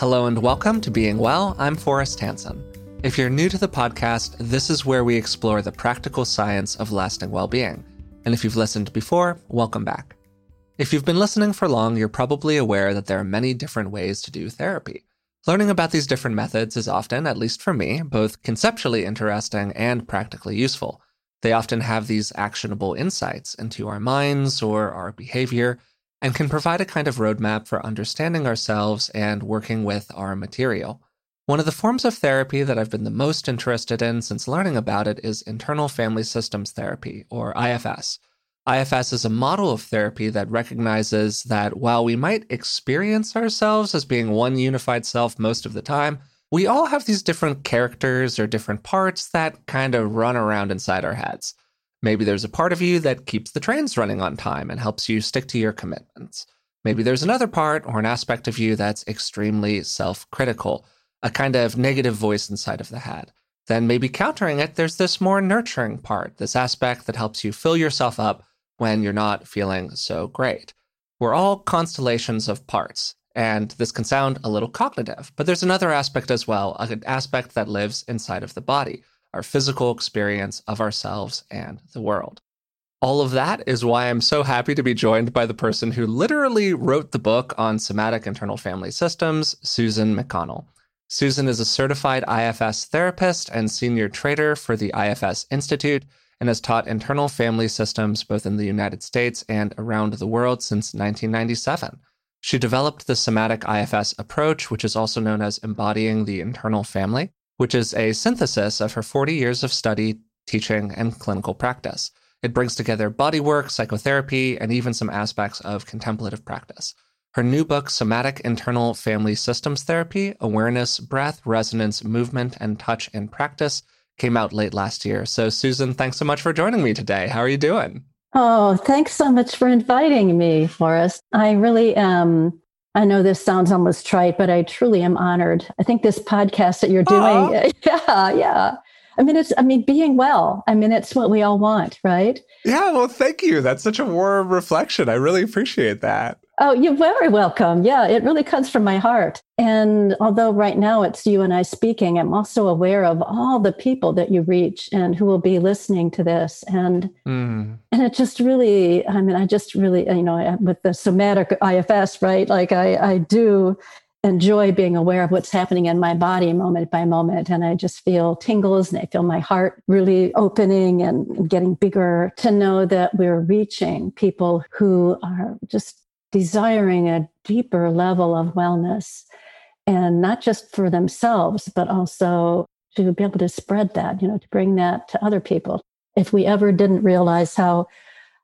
Hello and welcome to Being Well. I'm Forrest Hanson. If you're new to the podcast, this is where we explore the practical science of lasting well being. And if you've listened before, welcome back. If you've been listening for long, you're probably aware that there are many different ways to do therapy. Learning about these different methods is often, at least for me, both conceptually interesting and practically useful. They often have these actionable insights into our minds or our behavior and can provide a kind of roadmap for understanding ourselves and working with our material. One of the forms of therapy that I've been the most interested in since learning about it is internal family systems therapy, or IFS. IFS is a model of therapy that recognizes that while we might experience ourselves as being one unified self most of the time, we all have these different characters or different parts that kind of run around inside our heads. Maybe there's a part of you that keeps the trains running on time and helps you stick to your commitments. Maybe there's another part or an aspect of you that's extremely self critical, a kind of negative voice inside of the head. Then, maybe countering it, there's this more nurturing part, this aspect that helps you fill yourself up when you're not feeling so great. We're all constellations of parts, and this can sound a little cognitive, but there's another aspect as well, an aspect that lives inside of the body our physical experience of ourselves and the world. All of that is why I'm so happy to be joined by the person who literally wrote the book on somatic internal family systems, Susan McConnell. Susan is a certified IFS therapist and senior trader for the IFS Institute and has taught internal family systems both in the United States and around the world since 1997. She developed the somatic IFS approach, which is also known as embodying the internal family, which is a synthesis of her 40 years of study, teaching, and clinical practice. It brings together bodywork, psychotherapy, and even some aspects of contemplative practice. Her new book, Somatic Internal Family Systems Therapy Awareness, Breath, Resonance, Movement, and Touch in Practice, came out late last year. So, Susan, thanks so much for joining me today. How are you doing? Oh, thanks so much for inviting me, Forrest. I really am I know this sounds almost trite, but I truly am honored. I think this podcast that you're doing, yeah, yeah. I mean, it's, I mean, being well, I mean, it's what we all want, right? Yeah. Well, thank you. That's such a warm reflection. I really appreciate that. Oh, you're very welcome. Yeah, it really comes from my heart. And although right now it's you and I speaking, I'm also aware of all the people that you reach and who will be listening to this. And mm. and it just really, I mean, I just really, you know, with the somatic IFS, right? Like I, I do enjoy being aware of what's happening in my body moment by moment. And I just feel tingles and I feel my heart really opening and getting bigger to know that we're reaching people who are just desiring a deeper level of wellness and not just for themselves, but also to be able to spread that, you know, to bring that to other people. If we ever didn't realize how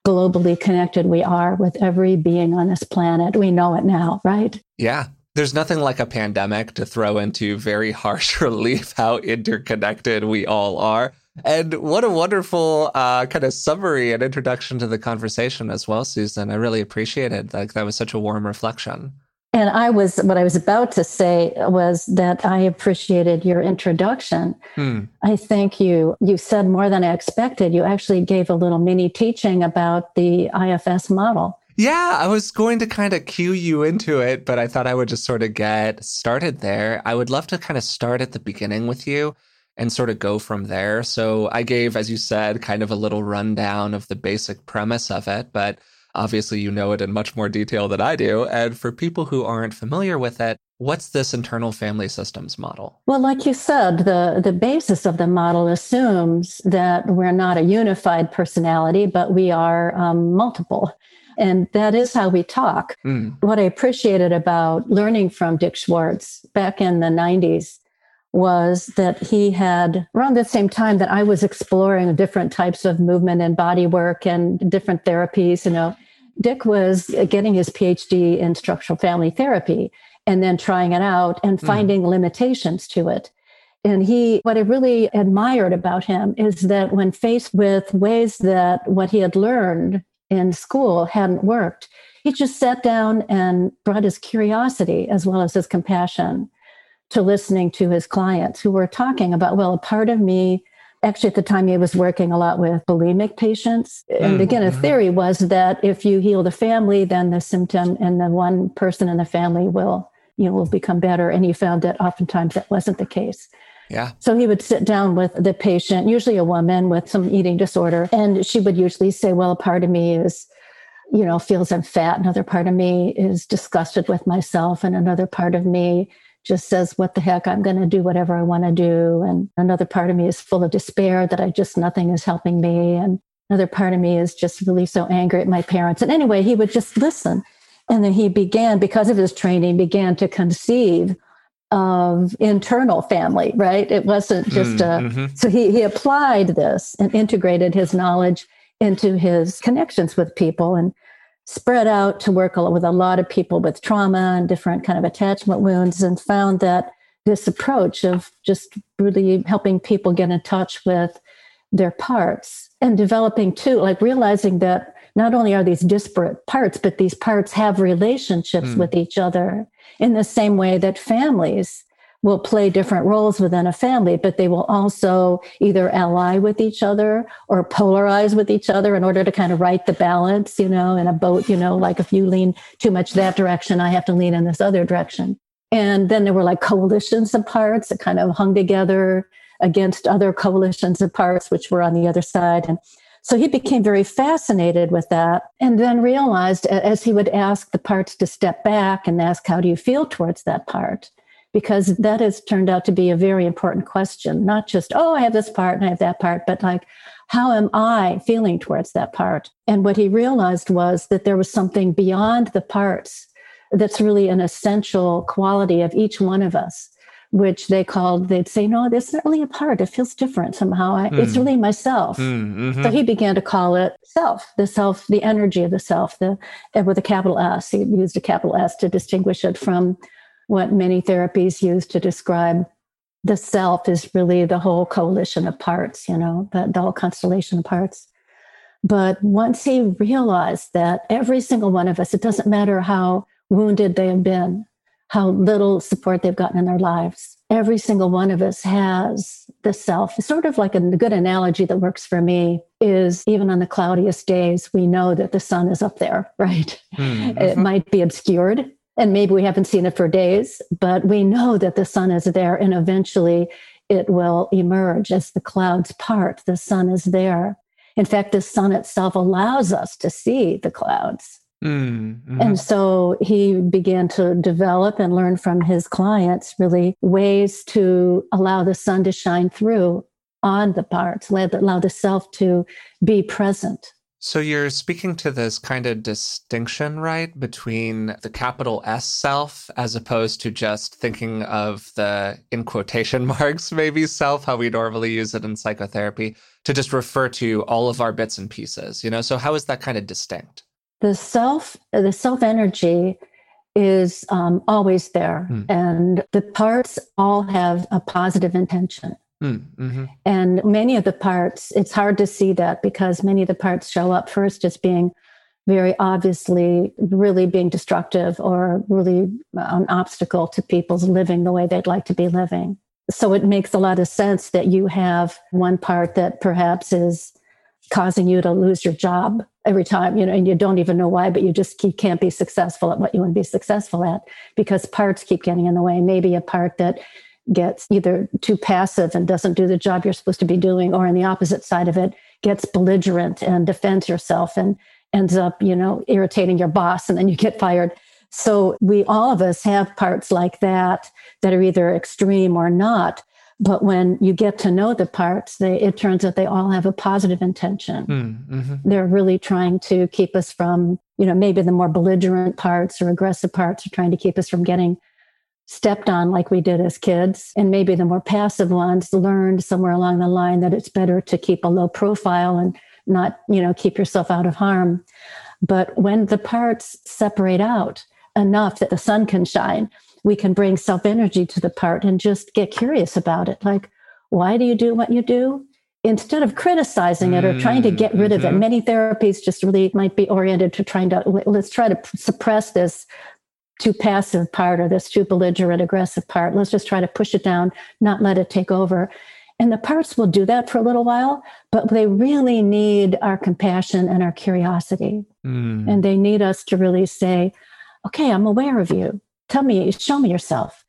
globally connected we are with every being on this planet, we know it now, right? Yeah. There's nothing like a pandemic to throw into very harsh relief how interconnected we all are. And what a wonderful uh, kind of summary and introduction to the conversation as well, Susan. I really appreciate it. Like that was such a warm reflection. And I was, what I was about to say was that I appreciated your introduction. Hmm. I think you, you said more than I expected. You actually gave a little mini teaching about the IFS model. Yeah, I was going to kind of cue you into it, but I thought I would just sort of get started there. I would love to kind of start at the beginning with you and sort of go from there. So I gave, as you said, kind of a little rundown of the basic premise of it, but obviously you know it in much more detail than I do. And for people who aren't familiar with it, what's this internal family systems model? Well, like you said, the, the basis of the model assumes that we're not a unified personality, but we are um, multiple. And that is how we talk. Mm. What I appreciated about learning from Dick Schwartz back in the 90s was that he had around the same time that I was exploring different types of movement and body work and different therapies, you know, Dick was getting his PhD in structural family therapy and then trying it out and hmm. finding mm. limitations to it. And he, what I really admired about him is that when faced with ways that what he had learned in school hadn't worked, he just sat down and brought his curiosity as well as his compassion to listening to his clients who were talking about, well, a part of me, actually at the time he was working a lot with bulimic patients. And mm-hmm. again, a theory was that if you heal the family, then the symptom and the one person in the family will you know will become better and he found that oftentimes that wasn't the case yeah. So he would sit down with the patient, usually a woman with some eating disorder, and she would usually say, Well, a part of me is, you know, feels I'm fat. Another part of me is disgusted with myself. And another part of me just says, What the heck? I'm going to do whatever I want to do. And another part of me is full of despair that I just, nothing is helping me. And another part of me is just really so angry at my parents. And anyway, he would just listen. And then he began, because of his training, began to conceive of internal family, right? It wasn't just mm, a, mm-hmm. so he, he applied this and integrated his knowledge into his connections with people and spread out to work with a lot of people with trauma and different kind of attachment wounds and found that this approach of just really helping people get in touch with their parts and developing too, like realizing that not only are these disparate parts, but these parts have relationships mm. with each other in the same way that families will play different roles within a family, but they will also either ally with each other or polarize with each other in order to kind of right the balance, you know, in a boat, you know, like if you lean too much that direction, I have to lean in this other direction. And then there were like coalitions of parts that kind of hung together against other coalitions of parts, which were on the other side. And so he became very fascinated with that and then realized as he would ask the parts to step back and ask, How do you feel towards that part? Because that has turned out to be a very important question, not just, Oh, I have this part and I have that part, but like, how am I feeling towards that part? And what he realized was that there was something beyond the parts that's really an essential quality of each one of us which they called, they'd say, no, this isn't really a part. It feels different somehow. I, mm. It's hmm. really myself. Mm, mm-hmm. So he began to call it self, the self, the energy of the self, the with a capital S. He used a capital S to distinguish it from what many therapies use to describe the self is really the whole coalition of parts, you know, the, the whole constellation of parts. But once he realized that every single one of us, it doesn't matter how wounded they have been, how little support they've gotten in their lives. Every single one of us has the self. Sort of like a good analogy that works for me is even on the cloudiest days, we know that the sun is up there, right? Mm-hmm. It might be obscured and maybe we haven't seen it for days, but we know that the sun is there and eventually it will emerge as the clouds part. The sun is there. In fact, the sun itself allows us to see the clouds. Mm-hmm. And so he began to develop and learn from his clients really ways to allow the sun to shine through on the parts, allow the self to be present. So you're speaking to this kind of distinction, right, between the capital S self as opposed to just thinking of the, in quotation marks, maybe self, how we normally use it in psychotherapy, to just refer to all of our bits and pieces, you know? So how is that kind of distinct? the self the self energy is um, always there mm. and the parts all have a positive intention mm-hmm. and many of the parts it's hard to see that because many of the parts show up first as being very obviously really being destructive or really an obstacle to people's living the way they'd like to be living so it makes a lot of sense that you have one part that perhaps is causing you to lose your job every time, you know, and you don't even know why, but you just keep, can't be successful at what you want to be successful at because parts keep getting in the way. Maybe a part that gets either too passive and doesn't do the job you're supposed to be doing, or on the opposite side of it, gets belligerent and defends yourself and ends up, you know, irritating your boss and then you get fired. So we all of us have parts like that that are either extreme or not. But when you get to know the parts, they, it turns out they all have a positive intention. Hmm, mm-hmm. They're really trying to keep us from, you know, maybe the more belligerent parts or aggressive parts are trying to keep us from getting stepped on like we did as kids. And maybe the more passive ones learned somewhere along the line that it's better to keep a low profile and not, you know, keep yourself out of harm. But when the parts separate out enough that the sun can shine, we can bring self energy to the part and just get curious about it. Like, why do you do what you do? Instead of criticizing it or trying to get rid of it, mm-hmm. many therapies just really might be oriented to trying to let's try to suppress this too passive part or this too belligerent, aggressive part. Let's just try to push it down, not let it take over. And the parts will do that for a little while, but they really need our compassion and our curiosity. Mm. And they need us to really say, okay, I'm aware of you. tell me, show me yourself.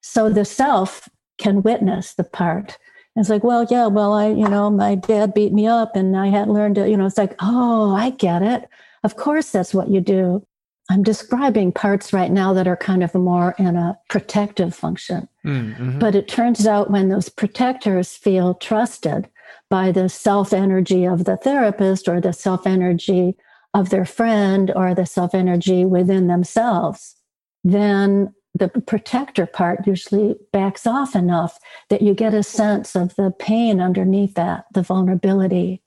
So the self can witness the part. it's like, well, yeah, well, I, you know, my dad beat me up and I had learned to, you know, it's like, oh, I get it. Of course, that's what you do. I'm describing parts right now that are kind of more in a protective function. Mm-hmm. But it turns out when those protectors feel trusted by the self energy of the therapist or the self energy of their friend or the self energy within themselves, then the protector part usually backs off enough that you get a sense of the pain underneath that, the vulnerability.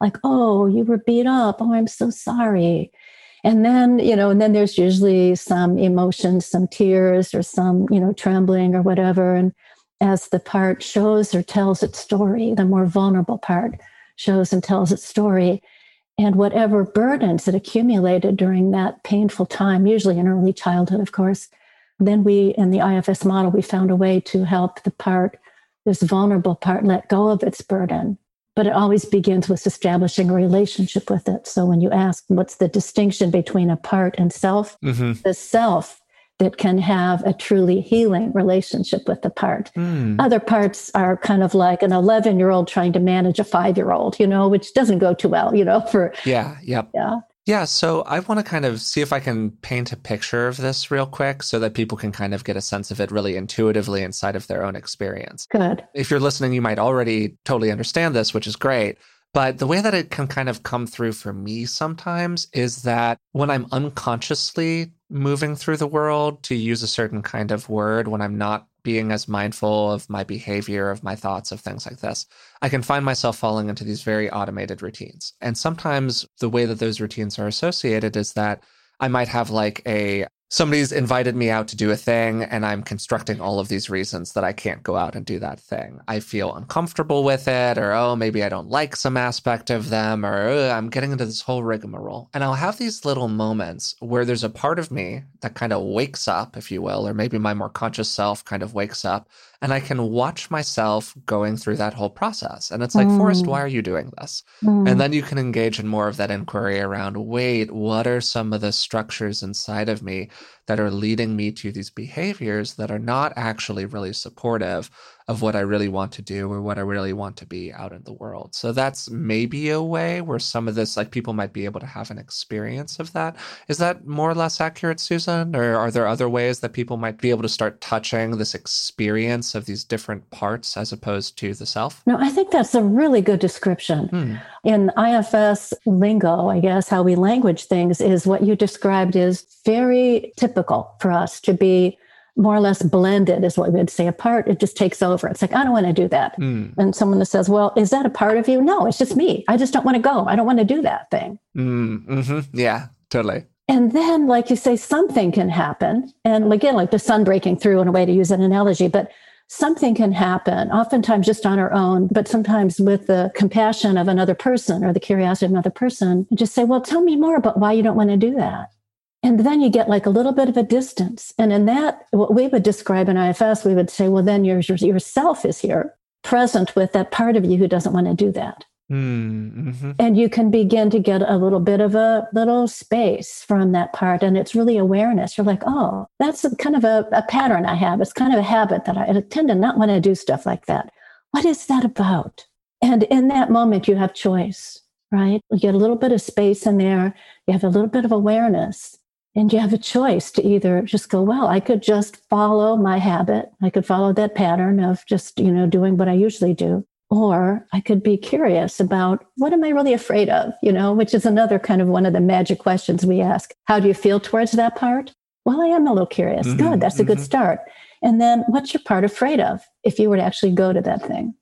Like, oh, you were beat up. Oh, I'm so sorry. And then, you know, and then there's usually some emotions, some tears or some, you know, trembling or whatever. And as the part shows or tells its story, the more vulnerable part shows and tells its story. And whatever burdens that accumulated during that painful time, usually in early childhood, of course, then we, in the IFS model, we found a way to help the part, this vulnerable part, let go of its burden but it always begins with establishing a relationship with it. So when you ask what's the distinction between a part and self, mm-hmm. the self that can have a truly healing relationship with the part. Mm. Other parts are kind of like an 11 year old trying to manage a five year old, you know, which doesn't go too well, you know, for. Yeah. Yep. Yeah. Yeah, so I want to kind of see if I can paint a picture of this real quick so that people can kind of get a sense of it really intuitively inside of their own experience. Good. If you're listening, you might already totally understand this, which is great. But the way that it can kind of come through for me sometimes is that when I'm unconsciously moving through the world, to use a certain kind of word, when I'm not being as mindful of my behavior, of my thoughts, of things like this, I can find myself falling into these very automated routines. And sometimes the way that those routines are associated is that I might have like a somebody's invited me out to do a thing and I'm constructing all of these reasons that I can't go out and do that thing. I feel uncomfortable with it, or oh, maybe I don't like some aspect of them, or I'm getting into this whole rigmarole. And I'll have these little moments where there's a part of me that kind of wakes up, if you will, or maybe my more conscious self kind of wakes up and I can watch myself going through that whole process. And it's like, mm. Forrest, why are you doing this? Mm. And then you can engage in more of that inquiry around wait, what are some of the structures inside of me that are leading me to these behaviors that are not actually really supportive of what I really want to do or what I really want to be out in the world. So that's maybe a way where some of this, like people might be able to have an experience of that. Is that more or less accurate, Susan? Or are there other ways that people might be able to start touching this experience of these different parts as opposed to the self? No, I think that's a really good description. Hmm. In IFS lingo, I guess, how we language things is what you described is very typical for us to be more or less blended is what we would say apart it just takes over. It's like i don't want to do that. Mm. and someone that says well is that a part of you? No it's just me. I just don't want to go. I don't want to do that thing. Mm, mm-hmm. yeah totally. And then like you say something can happen. And again like the sun breaking through in a way to use an analogy but something can happen oftentimes just on our own but sometimes with the compassion of another person or the curiosity of another person. Just say well tell me more about why you don't want to do that and then you get like a little bit of a distance. And in that, what we would describe in IFS, we would say, well, then your, your yourself is here, present with that part of you who doesn't want to do that. Hmm, mm-hmm. And you can begin to get a little bit of a little space from that part. And it's really awareness. You're like, oh, that's a, kind of a, a pattern I have. It's kind of a habit that I, I tend to not want to do stuff like that. What is that about? And in that moment, you have choice, right? You get a little bit of space in there. You have a little bit of awareness and you have a choice to either just go, well, I could just follow my habit. I could follow that pattern of just, you know, doing what I usually do. Or I could be curious about what am I really afraid of, you know, which is another kind of one of the magic questions we ask. How do you feel towards that part? Well, I am a little curious. Mm-hmm, good. That's mm-hmm. a good mm-hmm. start. And then what's your part afraid of if you were to actually go to that thing?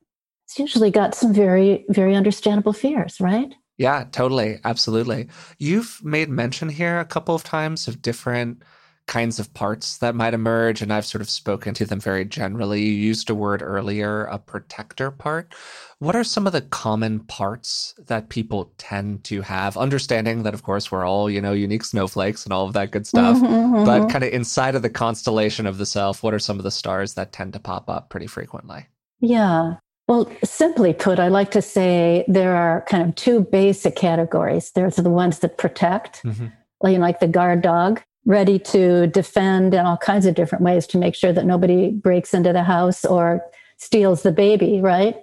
It's usually got some very, very understandable fears, right? Yeah, totally. Absolutely. You've made mention here a couple of times of different kinds of parts that might emerge, and I've sort of spoken to them very generally. You used a word earlier, a protector part. What are some of the common parts that people tend to have? Understanding that, of course, we're all, you know, unique snowflakes and all of that good stuff, mm-hmm, mm-hmm. but kind of inside of the constellation of the self, what are some of the stars that tend to pop up pretty frequently? Yeah. Well, simply put, I like to say there are kind of two basic categories. There's the ones that protect, mm-hmm. like the guard dog, ready to defend in all kinds of different ways to make sure that nobody breaks into the house or steals the baby, right?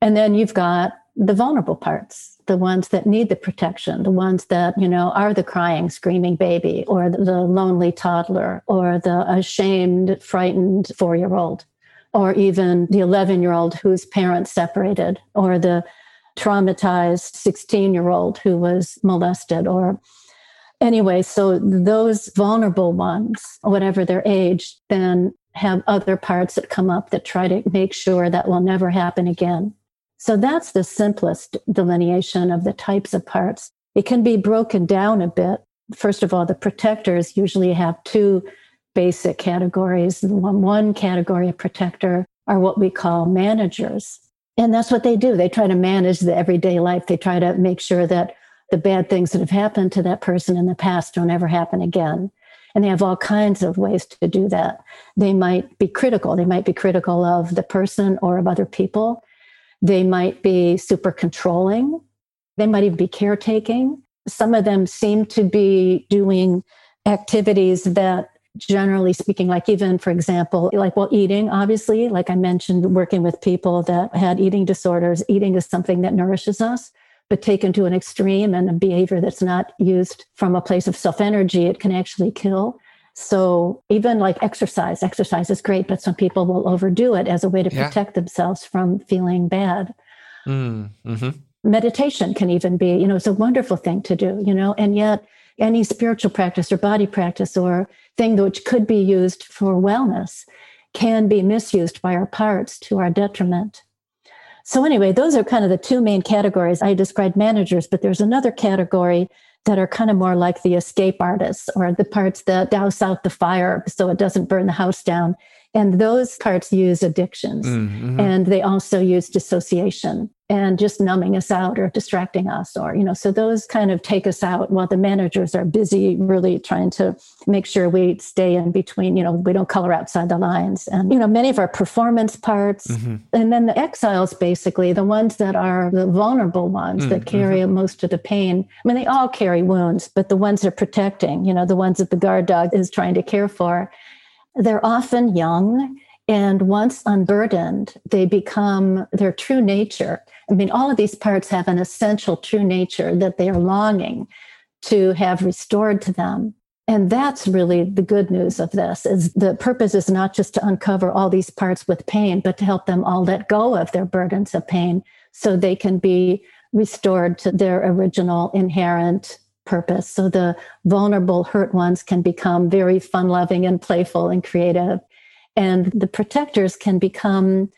And then you've got the vulnerable parts, the ones that need the protection, the ones that, you know, are the crying, screaming baby or the lonely toddler or the ashamed, frightened four year old or even the 11 year old whose parents separated or the traumatized 16 year old who was molested or anyway so those vulnerable ones whatever their age then have other parts that come up that try to make sure that will never happen again. So that's the simplest delineation of the types of parts. It can be broken down a bit. First of all the protectors usually have two basic categories one, one category of protector are what we call managers and that's what they do. They try to manage the everyday life. They try to make sure that the bad things that have happened to that person in the past don't ever happen again. And they have all kinds of ways to do that. They might be critical. They might be critical of the person or of other people. They might be super controlling. They might even be caretaking. Some of them seem to be doing activities that generally speaking, like even for example, like well, eating, obviously, like I mentioned, working with people that had eating disorders, eating is something that nourishes us, but taken to an extreme and a behavior that's not used from a place of self energy, it can actually kill. So even like exercise, exercise is great, but some people will overdo it as a way to yeah. protect themselves from feeling bad. Mm, mm-hmm. Meditation can even be, you know, it's a wonderful thing to do, you know, and yet any spiritual practice or body practice or thing which could be used for wellness can be misused by our parts to our detriment. So, anyway, those are kind of the two main categories. I described managers, but there's another category that are kind of more like the escape artists or the parts that douse out the fire so it doesn't burn the house down. And those parts use addictions mm-hmm. and they also use dissociation and just numbing us out or distracting us or you know so those kind of take us out while the managers are busy really trying to make sure we stay in between you know we don't color outside the lines and you know many of our performance parts mm-hmm. and then the exiles basically the ones that are the vulnerable ones mm-hmm. that carry mm-hmm. most of the pain i mean they all carry wounds but the ones they're protecting you know the ones that the guard dog is trying to care for they're often young and once unburdened, they become their true nature. I mean, all of these parts have an essential true nature that they are longing to have restored to them. And that's really the good news of this is the purpose is not just to uncover all these parts with pain, but to help them all let go of their burdens of pain so they can be restored to their original inherent purpose. So the vulnerable, hurt ones can become very fun loving and playful and creative and the protectors can become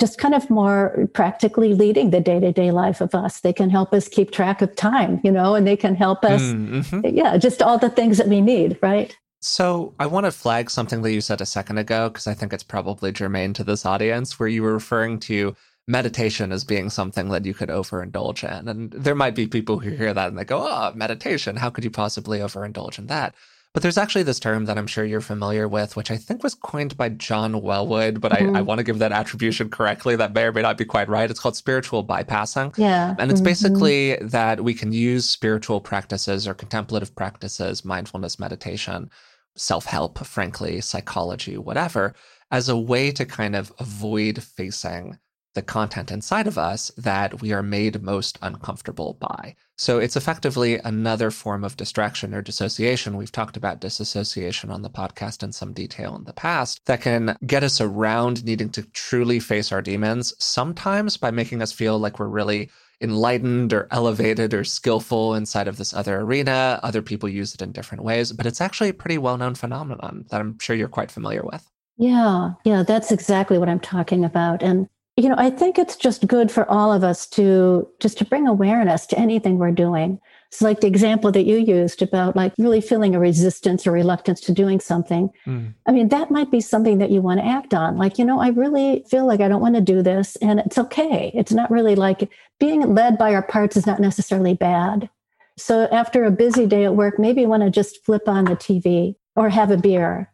just kind of more practically leading the day-to-day life of us. They can help us keep track of time you know and they can help us mm-hmm. yeah just all the things that we need right? So i want to flag something that you said a second ago because i think it's probably germane to this audience where you were referring to meditation as being something that you could overindulge in. And there might be people who hear that and they go oh meditation how could you possibly overindulge in that but there's actually this term that I'm sure you're familiar with, which I think was coined by John Welwood, but mm-hmm. I, I want to give that attribution correctly. That may or may not be quite right. It's called spiritual bypassing. Yeah. And it's mm-hmm. basically that we can use spiritual practices or contemplative practices, mindfulness meditation, self help, frankly, psychology, whatever, as a way to kind of avoid facing the content inside of us that we are made most uncomfortable by. So it's effectively another form of distraction or dissociation. We've talked about disassociation on the podcast in some detail in the past that can get us around needing to truly face our demons, sometimes by making us feel like we're really enlightened or elevated or skillful inside of this other arena. Other people use it in different ways, but it's actually a pretty well known phenomenon that I'm sure you're quite familiar with. Yeah, yeah, that's exactly what I'm talking about. And you know, I think it's just good for all of us to just to bring awareness to anything we're doing. It's like the example that you used about like really feeling a resistance or reluctance to doing something. Mm. I mean, that might be something that you want to act on. Like, you know, I really feel like I don't want to do this and it's okay. It's not really like being led by our parts is not necessarily bad. So after a busy day at work, maybe you want to just flip on the TV or have a beer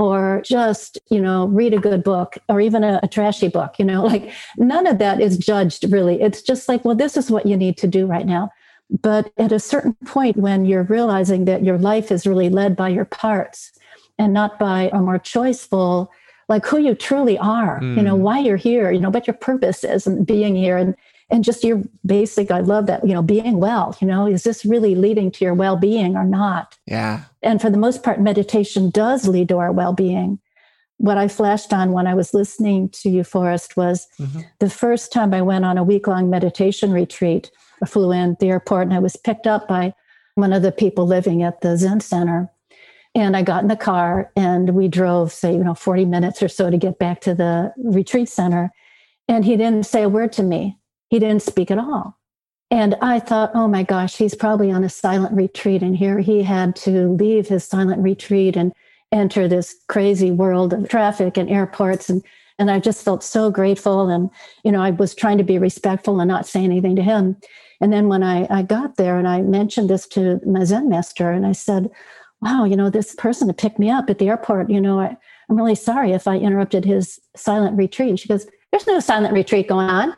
or just, you know, read a good book or even a, a, trashy book, you know, like none of that is judged really. It's just like, well, this is what you need to do right now. But at a certain point, when you're realizing that your life is really led by your parts and not by a more choiceful, like who you truly are, mm. you know, hmm. why you're here, you know, what your purpose is and being here and and just your basic, I love that, you know, being well, you know, is this really leading to your well-being or not? Yeah. And for the most part, meditation does lead to our well-being. What I flashed on when I was listening to you, Forrest, was mm-hmm. the first time I went on a week-long meditation retreat I flew in the airport and I was picked up by one of the people living at the Zen Center. And I got in the car and we drove, say, you know, 40 minutes or so to get back to the retreat center. And he didn't say a word to me. He didn't speak at all. And I thought, oh my gosh, he's probably on a silent retreat. And here he had to leave his silent retreat and enter this crazy world of traffic and airports. And, and I just felt so grateful. And, you know, I was trying to be respectful and not say anything to him. And then when I, I got there and I mentioned this to my Zen master, and I said, wow, you know, this person to pick me up at the airport, you know, I, I'm really sorry if I interrupted his silent retreat. And she goes, there's no silent retreat going on.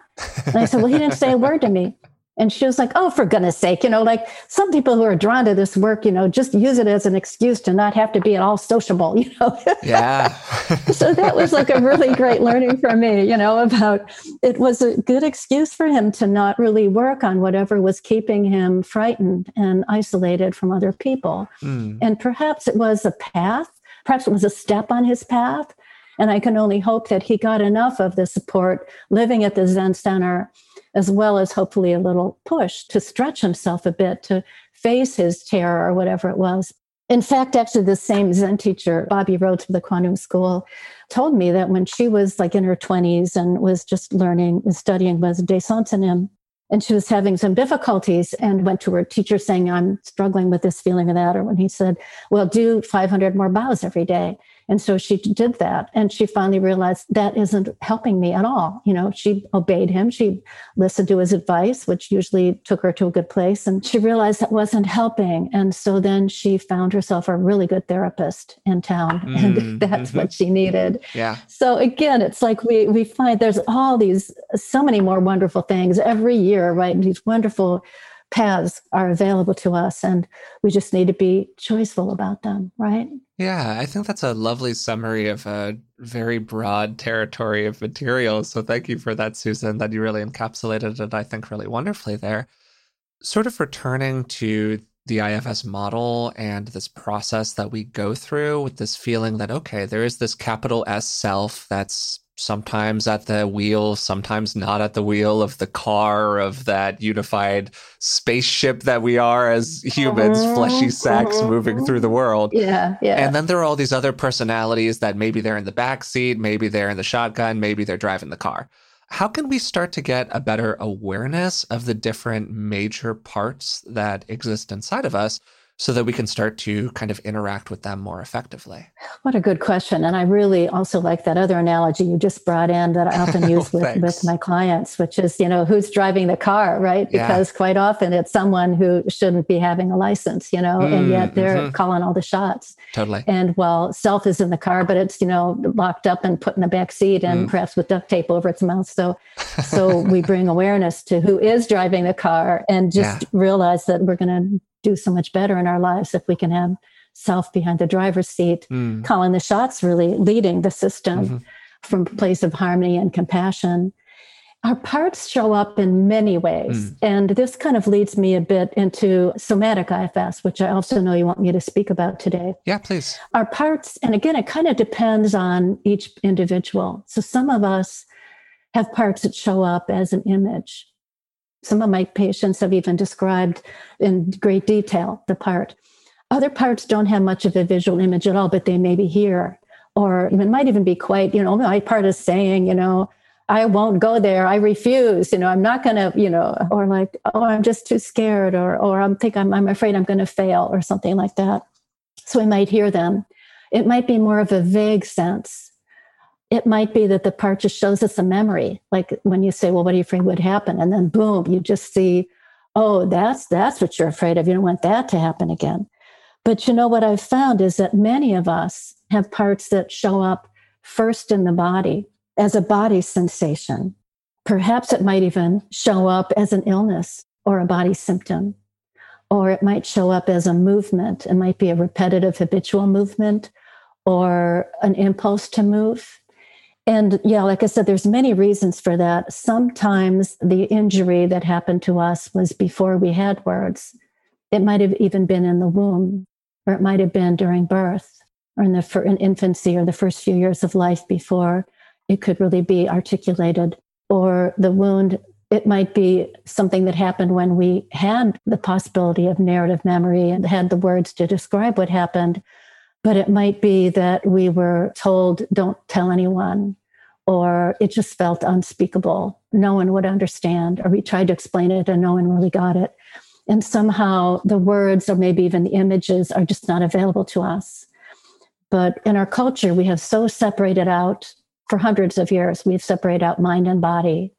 And I said, well, he didn't say a word to me. And she was like, oh, for goodness sake, you know, like some people who are drawn to this work, you know, just use it as an excuse to not have to be at all sociable, you know? Yeah. so that was like a really great learning for me, you know, about it was a good excuse for him to not really work on whatever was keeping him frightened and isolated from other people. Mm. And perhaps it was a path, perhaps it was a step on his path. And I can only hope that he got enough of the support living at the Zen Center as well as hopefully a little push to stretch himself a bit to face his terror or whatever it was. In fact, actually, the same Zen teacher, Bobby Rhodes from the Quantum School, told me that when she was like in her 20s and was just learning and studying Descent in and she was having some difficulties and went to her teacher saying, I'm struggling with this feeling of that. Or when he said, Well, do 500 more bows every day. And so she did that. And she finally realized that isn't helping me at all. You know, she obeyed him. She listened to his advice, which usually took her to a good place. And she realized that wasn't helping. And so then she found herself a really good therapist in town. Mm, and that's what she needed. Yeah. So again, it's like we we find there's all these so many more wonderful things every year, right? These wonderful paths are available to us and we just need to be choiceful about them right? Yeah i think that's a lovely summary of a very broad territory of materials. So thank you for that susan that you really encapsulated it i think really wonderfully there. Sort of returning to the ifs model and this process that we go through with this feeling that okay there is this capital s self that's sometimes at the wheel, sometimes not at the wheel of the car of that unified spaceship that we are as humans, uh-huh, fleshy sacks uh-huh. moving through the world. Yeah, yeah. And then there are all these other personalities that maybe they're in the back seat, maybe they're in the shotgun, maybe they're driving the car. How can we start to get a better awareness of the different major parts that exist inside of us? So that we can start to kind of interact with them more effectively? What a good question. And I really also like that other analogy you just brought in that I often use with, with my clients, which is, you know, who's driving the car, right? Because yeah. quite often it's someone who shouldn't be having a license, you know, mm, and yet they're mm-hmm. calling all the shots. Totally. And while self is in the car, but it's, you know, locked up and put in the back seat and mm. perhaps with duct tape over its mouth. So so we bring awareness to who is driving the car and just yeah. realize that we're going to do so much better in our lives if we can have self behind the driver's seat, mm. calling the shots, really leading the system mm-hmm. from a place of harmony and compassion. Our parts show up in many ways. Mm. And this kind of leads me a bit into somatic IFS, which I also know you want me to speak about today. Yeah, please. Our parts, and again, it kind of depends on each individual. So some of us have parts that show up as an image. Some of my patients have even described in great detail the part. Other parts don't have much of a visual image at all, but they may be here. Or it might even be quite, you know, my part is saying, you know, I won't go there. I refuse. You know, I'm not going to, you know, or like, oh, I'm just too scared, or or I'm think I'm I'm afraid I'm going to fail, or something like that. So we might hear them. It might be more of a vague sense it might be that the part just shows us a memory like when you say well what are you afraid would happen and then boom you just see oh that's that's what you're afraid of you don't want that to happen again but you know what i've found is that many of us have parts that show up first in the body as a body sensation perhaps it might even show up as an illness or a body symptom or it might show up as a movement. It might be a repetitive, habitual movement or an impulse to move. And yeah, like I said, there's many reasons for that. Sometimes the injury that happened to us was before we had words. It might have even been in the womb, or it might have been during birth, or in the for in infancy, or the first few years of life before it could really be articulated. Or the wound it might be something that happened when we had the possibility of narrative memory and had the words to describe what happened. But it might be that we were told, don't tell anyone, or it just felt unspeakable. No one would understand, or we tried to explain it and no one really got it. And somehow the words, or maybe even the images, are just not available to us. But in our culture, we have so separated out for hundreds of years, we've separated out mind and body.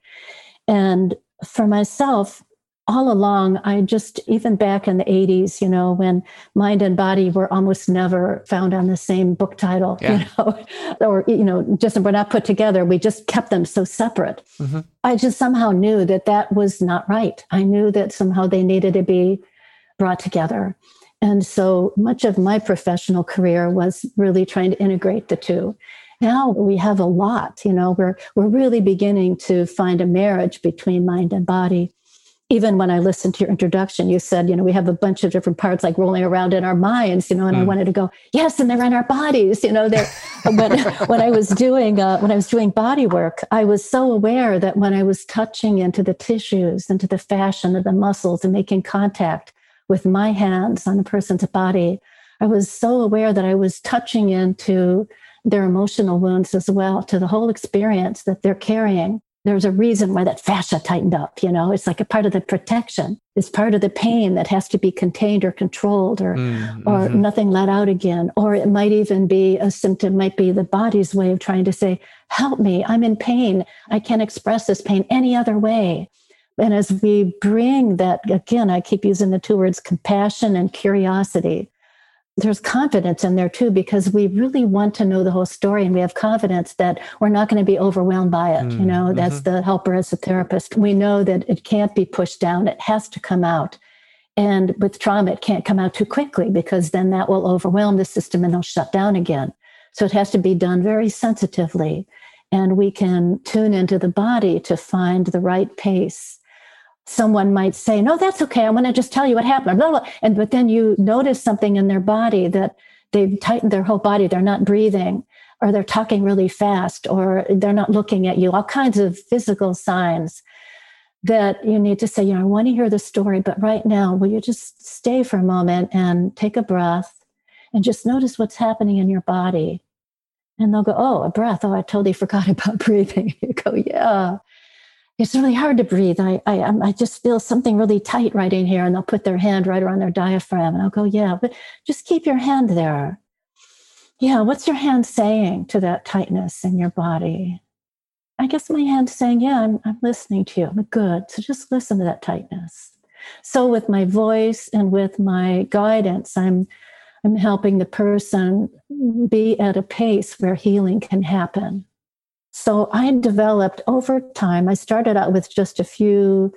And for myself, all along, I just, even back in the 80s, you know, when mind and body were almost never found on the same book title, yeah. you know, or, you know, just were not put together. We just kept them so separate. Mm-hmm. I just somehow knew that that was not right. I knew that somehow they needed to be brought together. And so much of my professional career was really trying to integrate the two now we have a lot you know we're we're really beginning to find a marriage between mind and body even when i listened to your introduction you said you know we have a bunch of different parts like rolling around in our minds you know and mm. i wanted to go yes and they're in our bodies you know they're but when i was doing uh, when i was doing body work i was so aware that when i was touching into the tissues into the fascia of the muscles and making contact with my hands on a person's body i was so aware that i was touching into their emotional wounds as well to the whole experience that they're carrying. There's a reason why that fascia tightened up, you know, it's like a part of the protection. It's part of the pain that has to be contained or controlled or mm-hmm. or nothing let out again. Or it might even be a symptom, might be the body's way of trying to say, help me, I'm in pain. I can't express this pain any other way. And as we bring that, again, I keep using the two words compassion and curiosity there's confidence in there too because we really want to know the whole story and we have confidence that we're not going to be overwhelmed by it mm, you know mm-hmm. that's the helper as a therapist. We know that it can't be pushed down it has to come out. And with trauma it can't come out too quickly because then that will overwhelm the system and it'll shut down again. So it has to be done very sensitively and we can tune into the body to find the right pace someone might say, No, that's okay. I want to just tell you what happened. Blah, blah. And but then you notice something in their body that they've tightened their whole body, they're not breathing, or they're talking really fast, or they're not looking at you, all kinds of physical signs that you need to say, you know, I want to hear the story, but right now, will you just stay for a moment and take a breath and just notice what's happening in your body? And they'll go, Oh, a breath. Oh, I totally forgot about breathing. You go, Yeah it's really hard to breathe. I, I, um, I just feel something really tight right in here. And they'll put their hand right around their diaphragm. And I'll go, yeah, but just keep your hand there. Yeah, what's your hand saying to that tightness in your body? I guess my hand's saying, yeah, I'm, I'm listening to you. I'm good. So just listen to that tightness. So with my voice and with my guidance, I'm I'm helping the person be at a pace where healing can happen. So I developed over time, I started out with just a few,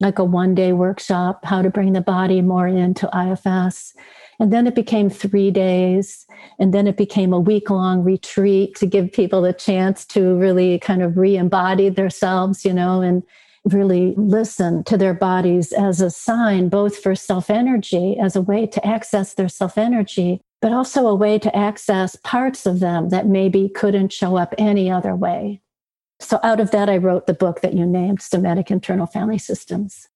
like a one day workshop, how to bring the body more into IFS. And then it became three days. And then it became a week long retreat to give people a chance to really kind of re embody themselves, you know, and really listen to their bodies as a sign, both for self energy, as a way to access their self energy, but also a way to access parts of them that maybe couldn't show up any other way. So, out of that, I wrote the book that you named Somatic Internal Family Systems.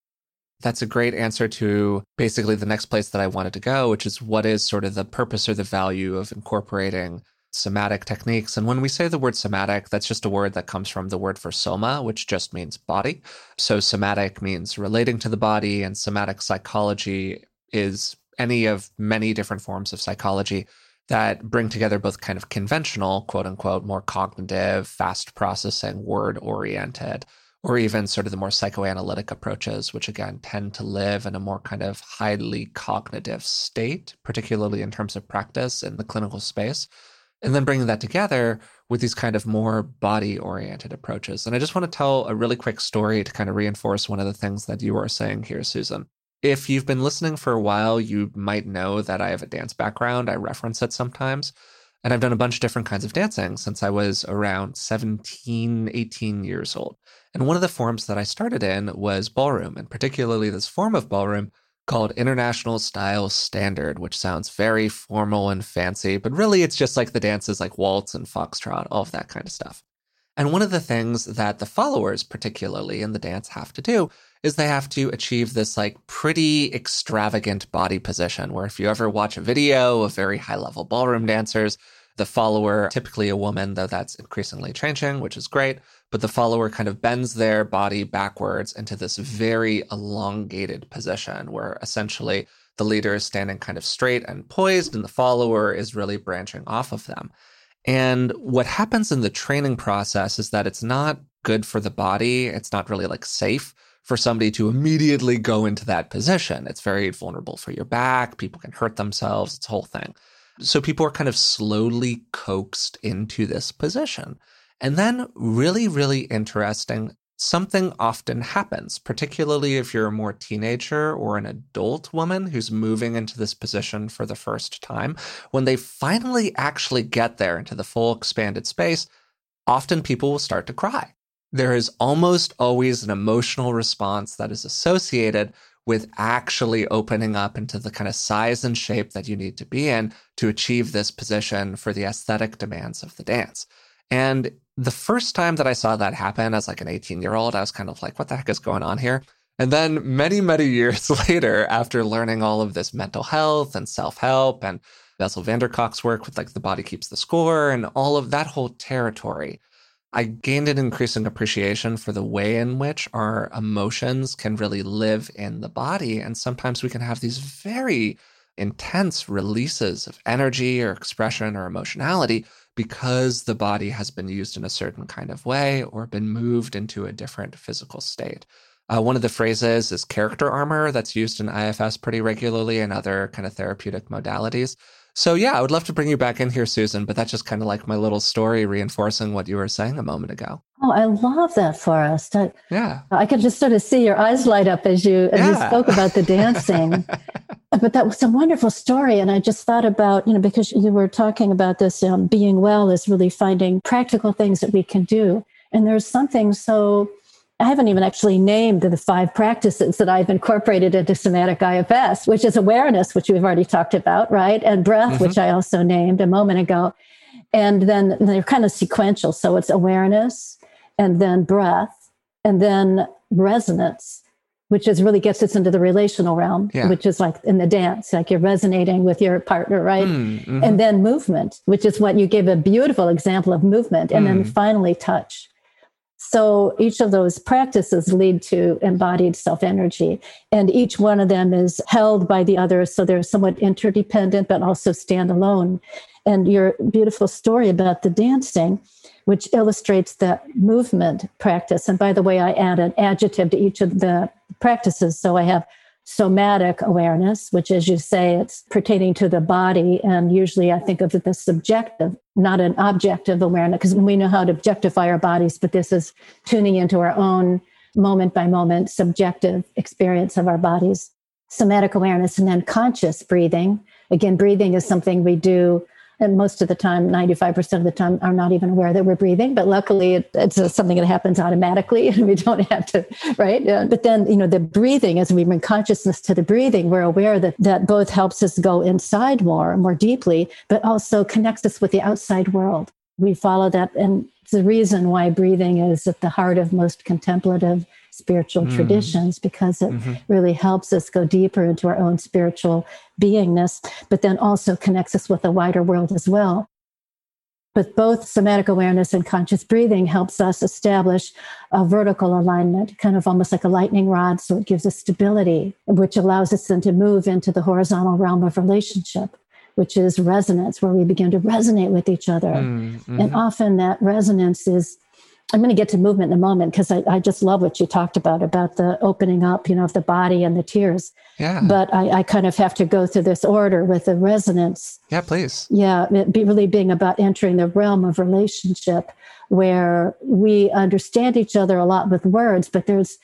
That's a great answer to basically the next place that I wanted to go, which is what is sort of the purpose or the value of incorporating somatic techniques. And when we say the word somatic, that's just a word that comes from the word for soma, which just means body. So somatic means relating to the body, and somatic psychology is any of many different forms of psychology that bring together both kind of conventional, quote unquote, more cognitive, fast processing, word oriented, or even sort of the more psychoanalytic approaches, which again tend to live in a more kind of highly cognitive state, particularly in terms of practice in the clinical space. And then bringing that together with these kind of more body oriented approaches. And I just want to tell a really quick story to kind of reinforce one of the things that you were saying here, Susan. If you've been listening for a while, you might know that I have a dance background. I reference it sometimes. And I've done a bunch of different kinds of dancing since I was around 17, 18 years old. And one of the forms that I started in was ballroom, and particularly this form of ballroom called International Style Standard, which sounds very formal and fancy, but really it's just like the dances like waltz and foxtrot, all of that kind of stuff. And one of the things that the followers, particularly in the dance, have to do is they have to achieve this like pretty extravagant body position where if you ever watch a video of very high level ballroom dancers, the follower, typically a woman, though that's increasingly changing, which is great, but the follower kind of bends their body backwards into this very elongated position where essentially the leader is standing kind of straight and poised, and the follower is really branching off of them. And what happens in the training process is that it's not good for the body. It's not really like safe for somebody to immediately go into that position. It's very vulnerable for your back. People can hurt themselves. It's a whole thing. So people are kind of slowly coaxed into this position. And then, really, really interesting, something often happens, particularly if you're a more teenager or an adult woman who's moving into this position for the first time. When they finally actually get there into the full expanded space, often people will start to cry. There is almost always an emotional response that is associated with actually opening up into the kind of size and shape that you need to be in to achieve this position for the aesthetic demands of the dance. And the first time that I saw that happen as like an 18 year old, I was kind of like, what the heck is going on here? And then many, many years later, after learning all of this mental health and self help and Bessel van der Kolk's work with like the body keeps the score and all of that whole territory, I gained an increasing appreciation for the way in which our emotions can really live in the body. And sometimes we can have these very intense releases of energy or expression or emotionality because the body has been used in a certain kind of way or been moved into a different physical state. Uh, one of the phrases is character armor that's used in IFS pretty regularly and other kind of therapeutic modalities. So, yeah, I would love to bring you back in here, Susan, but that's just kind of like my little story reinforcing what you were saying a moment ago. Oh, I love that, Forrest. I, yeah. I could just sort of see your eyes light up as you, as yeah. you spoke about the dancing. but that was a wonderful story. And I just thought about, you know, because you were talking about this um, being well is really finding practical things that we can do. And there's something so I haven't even actually named the five practices that I've incorporated into somatic IFS, which is awareness, which we've already talked about, right? And breath, mm-hmm. which I also named a moment ago. And then they're kind of sequential. So it's awareness and then breath and then resonance, which is really gets us into the relational realm, yeah. which is like in the dance, like you're resonating with your partner, right? Mm-hmm. And then movement, which is what you gave a beautiful example of movement. And mm. then finally touch so each of those practices lead to embodied self energy, and each one of them is held by the others. So they're somewhat interdependent, but also stand alone. And your beautiful story about the dancing, which illustrates that movement practice. And by the way, I add an adjective to each of the practices. So I have somatic awareness, which, as you say, it's pertaining to the body. And usually I think of it as subjective, not an objective awareness, because we know how to objectify our bodies, but this is tuning into our own moment by moment subjective experience of our bodies. Somatic awareness and then conscious breathing. Again, breathing is something we do and most of the time 95% of the time are not even aware that we're breathing but luckily it, it's something that happens automatically and we don't have to right? But then you know the breathing as we bring consciousness to the breathing we're aware that that both helps us go inside more more deeply but also connects us with the outside world. We follow that and it's the reason why breathing is at the heart of most contemplative spiritual mm. traditions because it mm-hmm. really helps us go deeper into our own spiritual beingness, but then also connects us with the wider world as well. But both somatic awareness and conscious breathing helps us establish a vertical alignment, kind of almost like a lightning rod. So it gives us stability, which allows us then to move into the horizontal realm of relationship, which is resonance, where we begin to resonate with each other. Mm-hmm. And often that resonance is I'm going to get to movement in a moment because I, I, just love what you talked about about the opening up, you know, of the body and the tears. Yeah. But I, I kind of have to go through this order with the resonance. Yeah, please. Yeah, it be really being about entering the realm of relationship where we understand each other a lot with words, but there's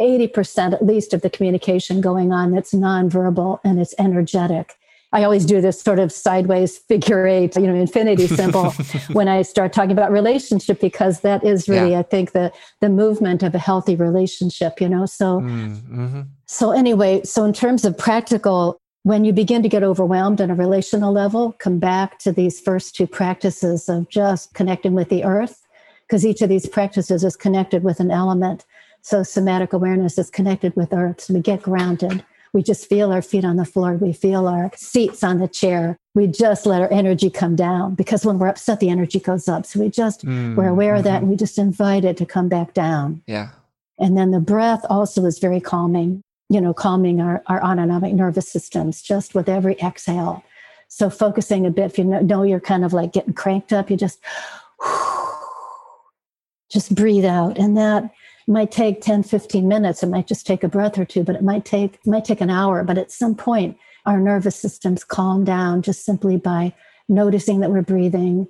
80% at least of the communication going on that's nonverbal and it's energetic. I always do this sort of sideways figure eight, you know, infinity symbol when I start talking about relationship because that is really, yeah. I think, the the movement of a healthy relationship. You know, so mm, mm-hmm. so anyway, so in terms of practical, when you begin to get overwhelmed on a relational level, come back to these first two practices of just connecting with the earth, because each of these practices is connected with an element. So somatic awareness is connected with earth. So we get grounded we just feel our feet on the floor. We feel our seats on the chair. We just let our energy come down because when we're upset, the energy goes up. So we just, mm, we're aware of that mm-hmm. and we just invite it to come back down. Yeah. And then the breath also is very calming, you know, calming our, our autonomic nervous systems just with every exhale. So focusing a bit, if you know you're kind of like getting cranked up, you just, just breathe out. And that might take 10 15 minutes. It might just take a breath or two but it might take it might take an hour. But at some point our nervous systems calm down just simply by noticing that we're breathing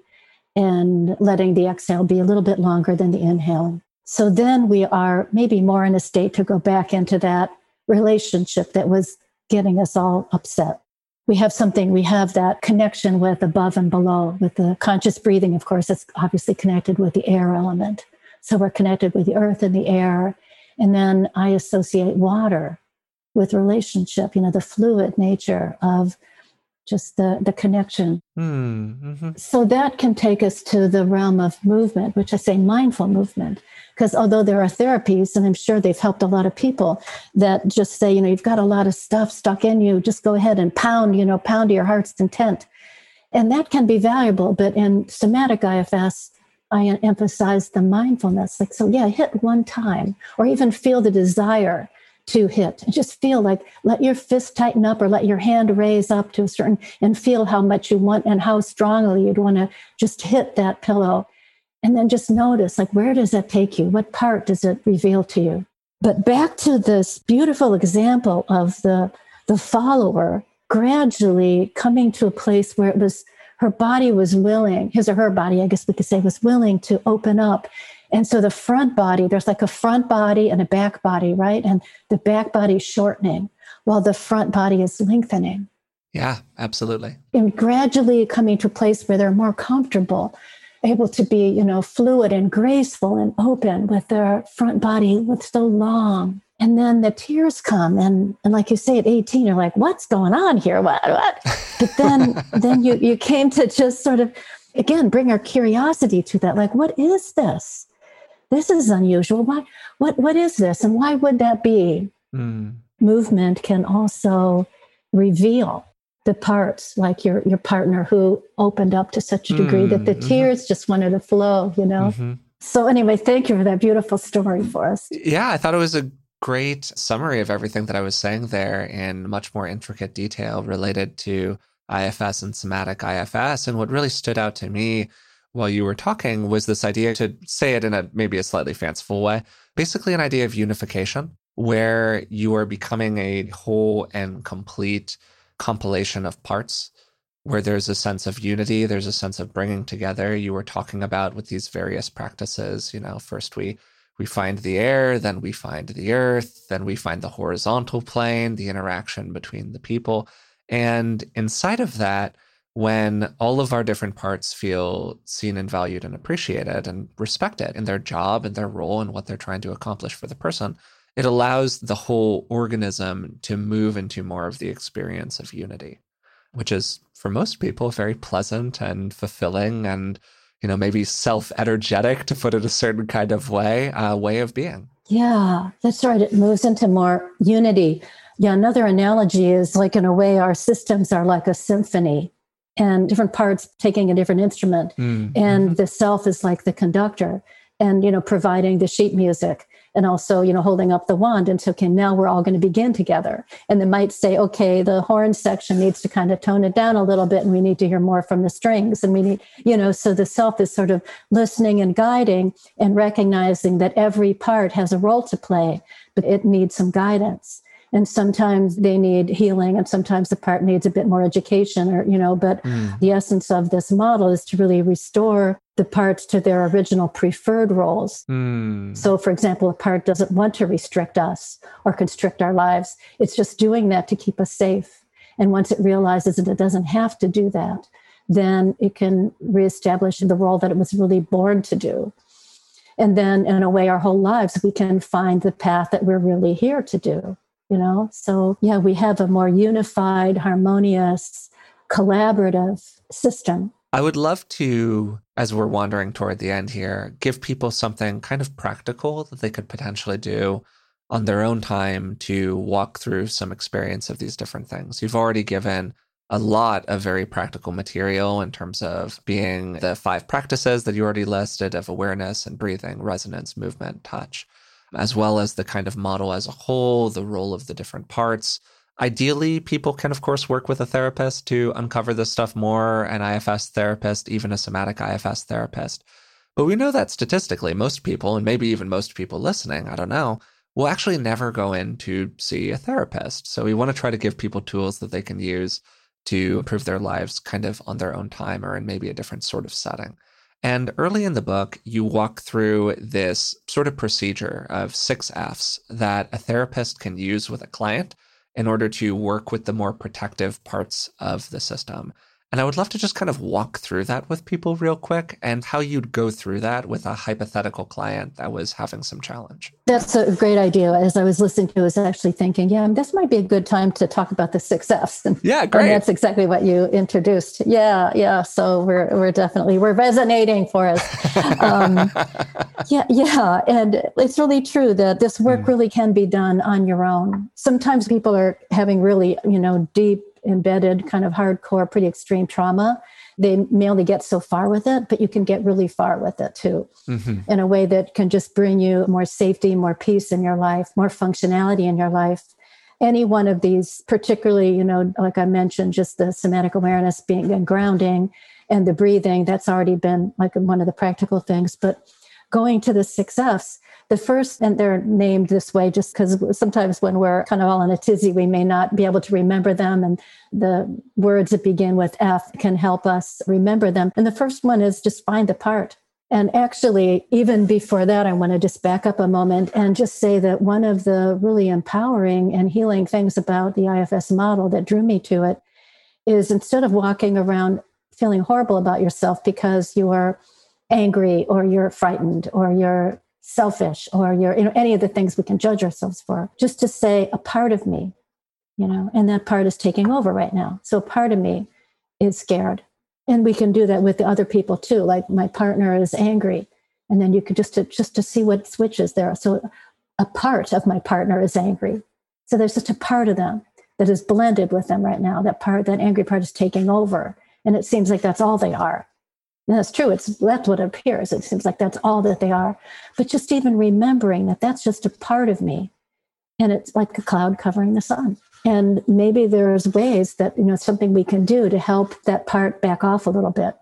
and letting the exhale be a little bit longer than the inhale. So then we are maybe more in a state to go back into that relationship that was getting us all upset. We have something we have that connection with above and below with the conscious breathing of course it's obviously connected with the air element so we're connected with the earth and the air. And then I associate water with relationship, you know, the fluid nature of just the, the connection. Hmm, mm-hmm. So that can take us to the realm of movement, which I say mindful movement. Because although there are therapies, and I'm sure they've helped a lot of people that just say, you know, you've got a lot of stuff stuck in you, just go ahead and pound, you know, pound to your heart's content. And that can be valuable. But in somatic IFS, I emphasize the mindfulness. Like, so yeah, hit one time or even feel the desire to hit just feel like let your fist tighten up or let your hand raise up to a certain and feel how much you want and how strongly you'd want to just hit that pillow. And then just notice like, where does that take you? What part does it reveal to you? But back to this beautiful example of the, the follower gradually coming to a place where it was her body was willing, his or her body, I guess we could say, was willing to open up. And so the front body, there's like a front body and a back body, right? And the back body is shortening while the front body is lengthening. Yeah, absolutely. And gradually coming to a place where they're more comfortable, able to be, you know, fluid and graceful and open with their front body with so long and then the tears come and and like you say at 18 you're like what's going on here? What what? But then then you you came to just sort of again bring our curiosity to that like what is this? This is unusual. Why what what is this? And why would that be? Mm. movement can also reveal the parts like your your partner who opened up to such a degree mm, that the mm-hmm. tears just wanted to flow you know? Mm-hmm. so anyway thank you for that beautiful story Forrest. Yeah i thought it was a great summary of everything that I was saying there in much more intricate detail related to IFS and somatic IFS. And what really stood out to me while you were talking was this idea to say it in a maybe a slightly fanciful way, basically an idea of unification, where you are becoming a whole and complete compilation of parts. Where there's a sense of unity, there's a sense of bringing together. You were talking about with these various practices. You know, first we we find the air, then we find the earth, then we find the horizontal plane, the interaction between the people. And inside of that, when all of our different parts feel seen and valued and appreciated and respected in their job and their role and what they're trying to accomplish for the person, it allows the whole organism to move into more of the experience of unity, which is for most people very pleasant and fulfilling and you know, maybe self energetic to put it a certain kind of way, uh, way of being. Yeah, that's right. It moves into more unity. Yeah, another analogy is like in a way, our systems are like a symphony and different parts taking a different instrument. Mm-hmm. And the self is like the conductor and, you know, providing the sheet music and also you know holding up the wand and so okay now we're all going to begin together. And they might say okay the horn section needs to kind of tone it down a little bit and we need to hear more from the strings. And we need you know so the self is sort of listening and guiding and recognizing that every part has a role to play but it needs some guidance and sometimes they need healing and sometimes the part needs a bit more education or you know but mm. the essence of this model is to really restore the parts to their original preferred roles. Mm. so for example a part doesn't want to restrict us or constrict our lives. It's just doing that to keep us safe. And once it realizes that it doesn't have to do that then it can reestablish the role that it was really born to do. And then in a way our whole lives we can find the path that we're really here to do you know? So yeah we have a more unified harmonious collaborative system. I would love to as we're wandering toward the end here give people something kind of practical that they could potentially do on their own time to walk through some experience of these different things. You've already given a lot of very practical material in terms of being the five practices that you already listed of awareness and breathing, resonance, movement, touch as well as the kind of model as a whole, the role of the different parts. Ideally, people can, of course, work with a therapist to uncover this stuff more, an IFS therapist, even a somatic IFS therapist. But we know that statistically, most people, and maybe even most people listening, I don't know, will actually never go in to see a therapist. So we want to try to give people tools that they can use to improve their lives kind of on their own time or in maybe a different sort of setting. And early in the book, you walk through this sort of procedure of six F's that a therapist can use with a client in order to work with the more protective parts of the system. And I would love to just kind of walk through that with people real quick and how you'd go through that with a hypothetical client that was having some challenge. That's a great idea. As I was listening to, I was actually thinking, yeah, this might be a good time to talk about the six F's. And, yeah, great. And that's exactly what you introduced. Yeah, yeah. So we're we're definitely we're resonating Forrest. Um, yeah, yeah. And it's really true that this work mm. really can be done on your own. Sometimes people are having really, you know, deep embedded kind of hardcore, pretty extreme trauma, they may only get so far with it, but you can get really far with it too mm-hmm. in a way that can just bring you more safety, more peace in your life, more functionality in your life. Any one of these, particularly, you know, like I mentioned, just the somatic awareness being and grounding and the breathing, that's already been like one of the practical things. But going to the six F's, the first, and they're named this way just because sometimes when we're kind of all in a tizzy, we may not be able to remember them. And the words that begin with F can help us remember them. And the first one is just find the part. And actually, even before that, I want to just back up a moment and just say that one of the really empowering and healing things about the IFS model that drew me to it is instead of walking around feeling horrible about yourself because you are angry or you're frightened or you're selfish or you're you know any of the things we can judge ourselves for. Just to say a part of me you know and that part is taking over right now. So part of me is scared. And we can do that with the other people too. Like my partner is angry. And then you can just to just to see what switches there so a part of my partner is angry. So there's just a part of them that is blended with them right now. That part that angry part is taking over. And it seems like that's all they are and that's true. It's that's what appears. It seems like that's all that they are. But just even remembering that that's just a part of me, and it's like a cloud covering the sun. And maybe there's ways that you know something we can do to help that part back off a little bit.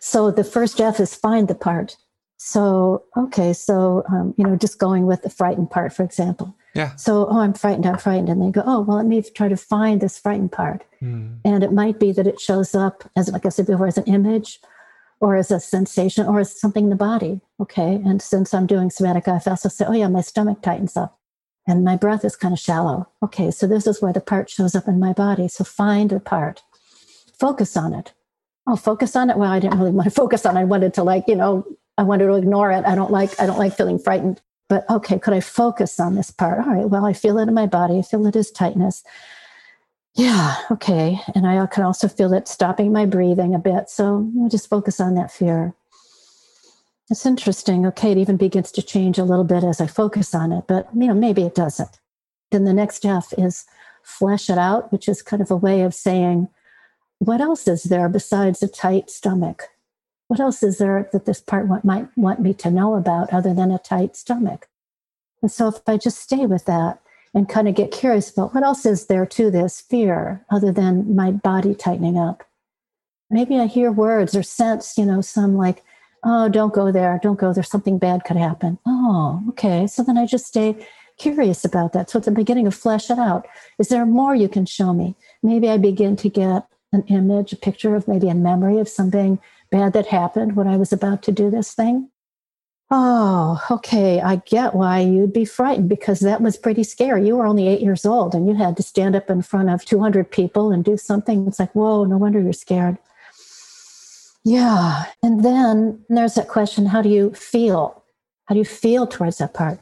So the first F is find the part. So okay, so um, you know, just going with the frightened part, for example. Yeah. So oh, I'm frightened. I'm frightened, and they go, oh, well, let me try to find this frightened part. Mm. And it might be that it shows up as, like I said before, as an image or as a sensation or as something in the body. Okay. And since I'm doing somatic IFS, I'll say, oh, yeah, my stomach tightens up and my breath is kind of shallow. Okay. So this is where the part shows up in my body. So find the part, focus on it. Oh, focus on it. Well, I didn't really want to focus on it. I wanted to like, you know, I wanted to ignore it. I don't like, I don't like feeling frightened. But okay, could I focus on this part? All right, well, I feel it in my body. I feel it as tightness yeah, okay. And I can also feel it stopping my breathing a bit. So we'll just focus on that fear. It's interesting. Okay, it even begins to change a little bit as I focus on it, but you know, maybe it doesn't. Then the next step is flesh it out, which is kind of a way of saying, what else is there besides a tight stomach? What else is there that this part might want me to know about other than a tight stomach? And so if I just stay with that, and kind of get curious about what else is there to this fear other than my body tightening up. Maybe I hear words or sense, you know, some like, oh, don't go there, don't go there, something bad could happen. Oh, okay. So then I just stay curious about that. So it's the beginning of flesh it out. Is there more you can show me? Maybe I begin to get an image, a picture of maybe a memory of something bad that happened when I was about to do this thing. Oh, okay. I get why you'd be frightened because that was pretty scary. You were only eight years old and you had to stand up in front of 200 people and do something. It's like, whoa, no wonder you're scared. Yeah. And then there's that question how do you feel? How do you feel towards that part?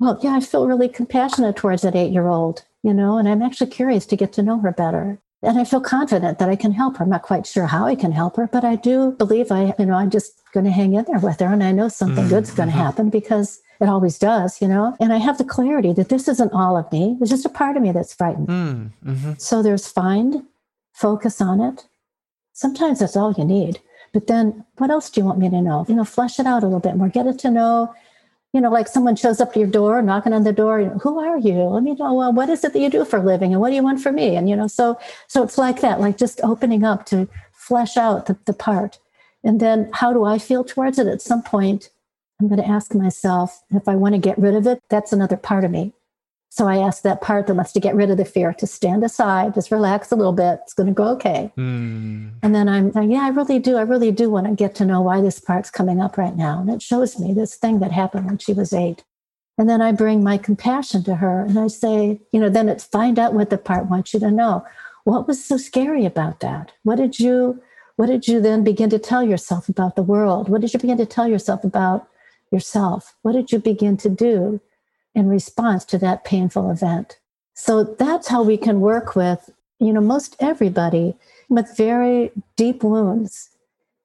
Well, yeah, I feel really compassionate towards that eight year old, you know, and I'm actually curious to get to know her better and I feel confident that I can help her. I'm not quite sure how I can help her, but I do believe I, you know, I'm just going to hang in there with her, and I know something mm, good's going to mm-hmm. happen because it always does, you know. And I have the clarity that this isn't all of me; there's just a part of me that's frightened. Mm, mm-hmm. So there's find, focus on it. Sometimes that's all you need. But then, what else do you want me to know? You know, flesh it out a little bit more. Get it to know you know, like someone shows up to your door, knocking on the door, who are you? Let me know, well, what is it that you do for a living and what do you want from me? And, you know, so, so it's like that, like just opening up to flesh out the, the part. And then how do I feel towards it? At some point, I'm going to ask myself if I want to get rid of it, that's another part of me. So I asked that part that wants to get rid of the fear to stand aside, just relax a little bit. It's going to go okay. Mm. And then I'm like, yeah, I really do. I really do want to get to know why this part's coming up right now. And it shows me this thing that happened when she was eight. And then I bring my compassion to her and I say, you know, then it's find out what the part wants you to know. What was so scary about that? What did you, what did you then begin to tell yourself about the world? What did you begin to tell yourself about yourself? What did you begin to do in response to that painful event. So that's how we can work with, you know, most everybody with very deep wounds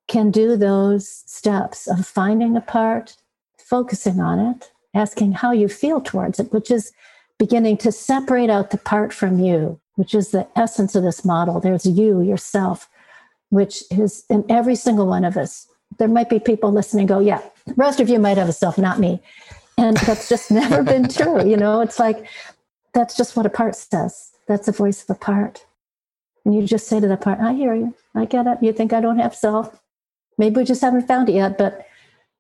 can do those steps of finding a part, focusing on it, asking how you feel towards it, which is beginning to separate out the part from you, which is the essence of this model. There's you, yourself, which is in every single one of us. There might be people listening go, yeah, the rest of you might have a self, not me. And that's just never been true. You know, it's like that's just what a part says. That's the voice of a part. And you just say to the part, I hear you. I get it. You think I don't have self. Maybe we just haven't found it yet. But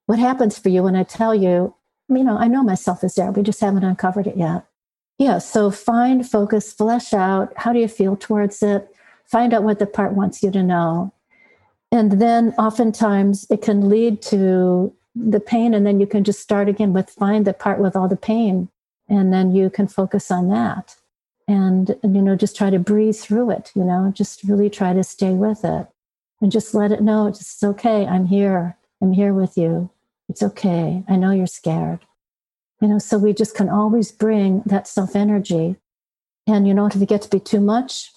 what happens for you when I tell you, you know, I know myself is there. We just haven't uncovered it yet. Yeah. So find, focus, flesh out. How do you feel towards it? Find out what the part wants you to know. And then oftentimes it can lead to the pain and then you can just start again with find the part with all the pain and then you can focus on that. And, and you know just try to breathe through it you know just really try to stay with it. And just let it know it's okay i'm here i'm here with you. It's okay i know you're scared. You know so we just can always bring that self energy and you know if it gets to be too much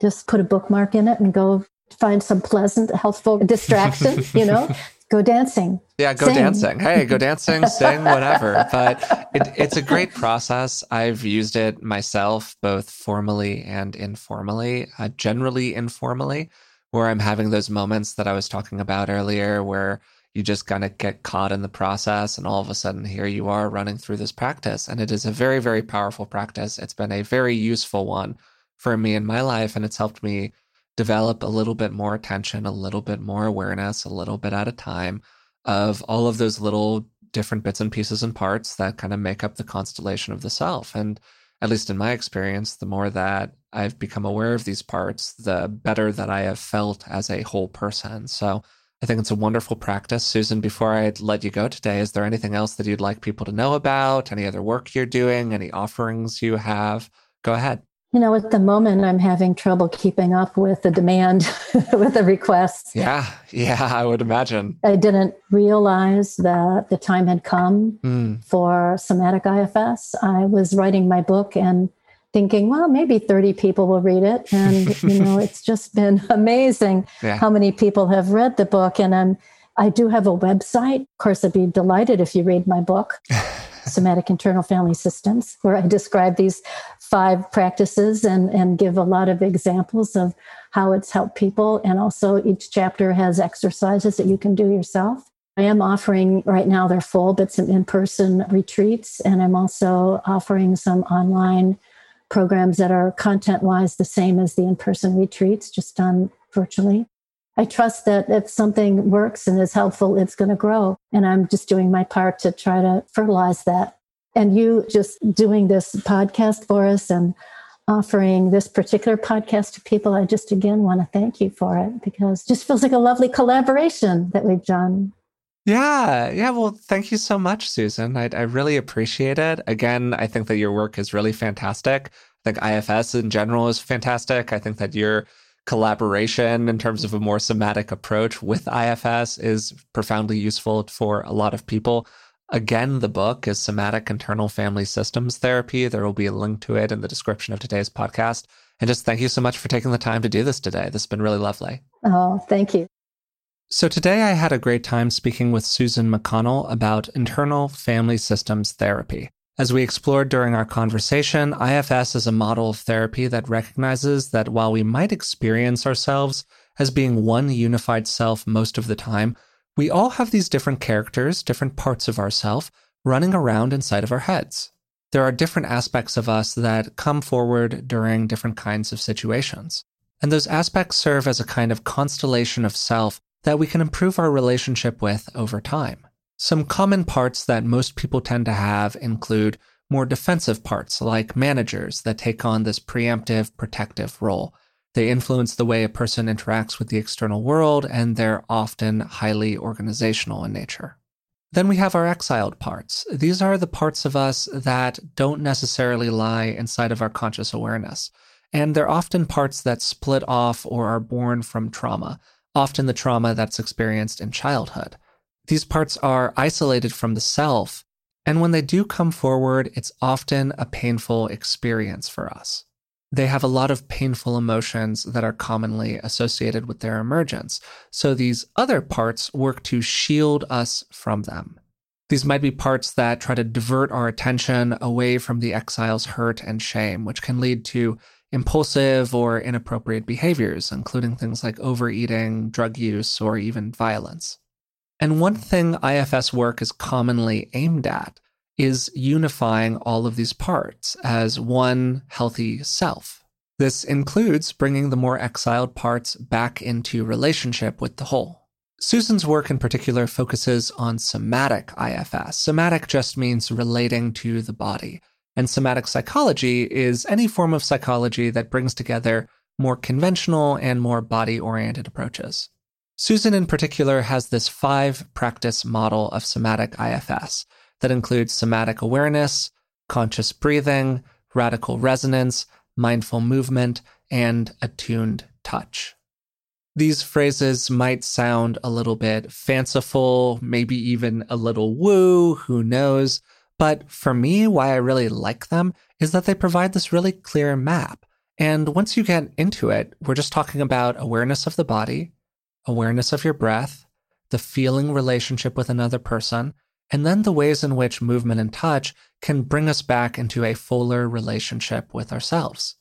just put a bookmark in it and go find some pleasant healthful distraction you know go dancing. Yeah, go sing. dancing. Hey, go dancing, sing, whatever. But it, it's a great process. I've used it myself, both formally and informally, uh, generally informally, where I'm having those moments that I was talking about earlier, where you just kind of get caught in the process and all of a sudden here you are running through this practice. And it is a very, very powerful practice. It's been a very useful one for me in my life, and it's helped me develop a little bit more attention, a little bit more awareness, a little bit at a time of all of those little different bits and pieces and parts that kind of make up the constellation of the self. And at least in my experience, the more that I've become aware of these parts, the better that I have felt as a whole person. So I think it's a wonderful practice. Susan, before I let you go today, is there anything else that you'd like people to know about? Any other work you're doing? Any offerings you have? Go ahead. You know, at the moment, I'm having trouble keeping up with the demand, with the requests. Yeah, yeah, I would imagine. I didn't realize that the time had come mm. for somatic IFS. I was writing my book and thinking, well, maybe 30 people will read it. And, you know, it's just been amazing yeah. how many people have read the book. And I'm, I do have a website. Of course, I'd be delighted if you read my book. somatic internal family systems, where I describe these five practices and, and give a lot of examples of how it's helped people. And also, each chapter has exercises that you can do yourself. I am offering right now, they're full, but some in person retreats. And I'm also offering some online programs that are content wise the same as the in person retreats, just done virtually. I trust that if something works and is helpful, it's going to grow. And I'm just doing my part to try to fertilize that. And you just doing this podcast for us and offering this particular podcast to people, I just again want to thank you for it because it just feels like a lovely collaboration that we've done. Yeah, yeah. Well, thank you so much, Susan. I, I really appreciate it. Again, I think that your work is really fantastic. I think IFS in general is fantastic. I think that your collaboration in terms of a more somatic approach with IFS is profoundly useful for a lot of people. Again, the book is Somatic Internal Family Systems Therapy. There will be a link to it in the description of today's podcast. And just thank you so much for taking the time to do this today. This has been really lovely. Oh, thank you. So, today I had a great time speaking with Susan McConnell about internal family systems therapy. As we explored during our conversation, IFS is a model of therapy that recognizes that while we might experience ourselves as being one unified self most of the time, we all have these different characters, different parts of ourself running around inside of our heads. There are different aspects of us that come forward during different kinds of situations. And those aspects serve as a kind of constellation of self that we can improve our relationship with over time. Some common parts that most people tend to have include more defensive parts, like managers that take on this preemptive, protective role. They influence the way a person interacts with the external world, and they're often highly organizational in nature. Then we have our exiled parts. These are the parts of us that don't necessarily lie inside of our conscious awareness. And they're often parts that split off or are born from trauma, often the trauma that's experienced in childhood. These parts are isolated from the self, and when they do come forward, it's often a painful experience for us. They have a lot of painful emotions that are commonly associated with their emergence, so these other parts work to shield us from them. These might be parts that try to divert our attention away from the exile's hurt and shame, which can lead to impulsive or inappropriate behaviors, including things like overeating, drug use, or even violence. And one thing IFS work is commonly aimed at is unifying all of these parts as one healthy self. This includes bringing the more exiled parts back into relationship with the whole. Susan's work in particular focuses on somatic IFS. Somatic just means relating to the body. And somatic psychology is any form of psychology that brings together more conventional and more body oriented approaches. Susan, in particular, has this five practice model of somatic IFS that includes somatic awareness, conscious breathing, radical resonance, mindful movement, and attuned touch. These phrases might sound a little bit fanciful, maybe even a little woo, who knows? But for me, why I really like them is that they provide this really clear map. And once you get into it, we're just talking about awareness of the body, awareness of your breath, the feeling relationship with another person, and then the ways in which movement and touch can bring us back into a fuller relationship with ourselves.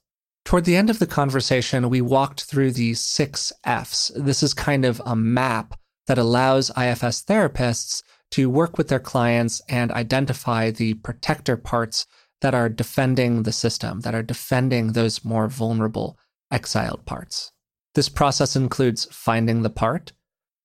Toward the end of the conversation, we walked through the six F's. This is kind of a map that allows IFS therapists to work with their clients and identify the protector parts that are defending the system, that are defending those more vulnerable exiled parts. This process includes finding the part.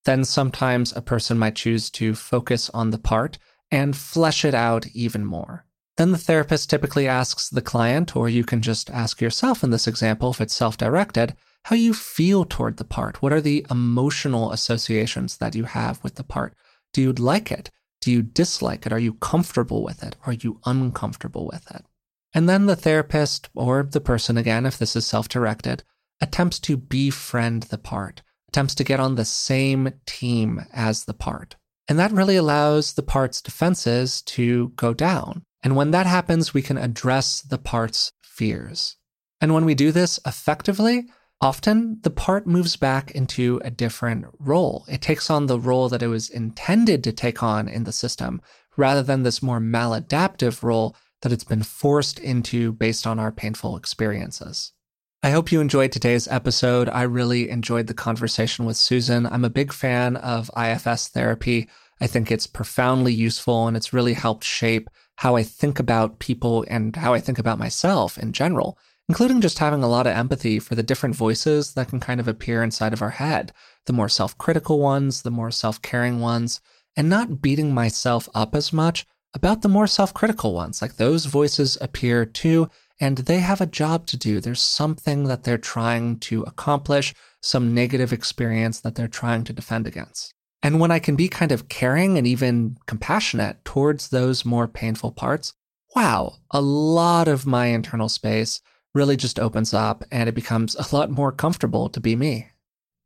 Then sometimes a person might choose to focus on the part and flesh it out even more. Then the therapist typically asks the client, or you can just ask yourself in this example if it's self directed, how you feel toward the part. What are the emotional associations that you have with the part? Do you like it? Do you dislike it? Are you comfortable with it? Are you uncomfortable with it? And then the therapist, or the person again, if this is self directed, attempts to befriend the part, attempts to get on the same team as the part. And that really allows the part's defenses to go down. And when that happens, we can address the part's fears. And when we do this effectively, Often, the part moves back into a different role. It takes on the role that it was intended to take on in the system, rather than this more maladaptive role that it's been forced into based on our painful experiences. I hope you enjoyed today's episode. I really enjoyed the conversation with Susan. I'm a big fan of IFS therapy. I think it's profoundly useful and it's really helped shape how I think about people and how I think about myself in general including just having a lot of empathy for the different voices that can kind of appear inside of our head the more self critical ones, the more self caring ones, and not beating myself up as much about the more self critical ones. Like those voices appear too, and they have a job to do. There's something that they're trying to accomplish, some negative experience that they're trying to defend against. And when I can be kind of caring and even compassionate towards those more painful parts, wow, a lot of my internal space really just opens up and it becomes a lot more comfortable to be me.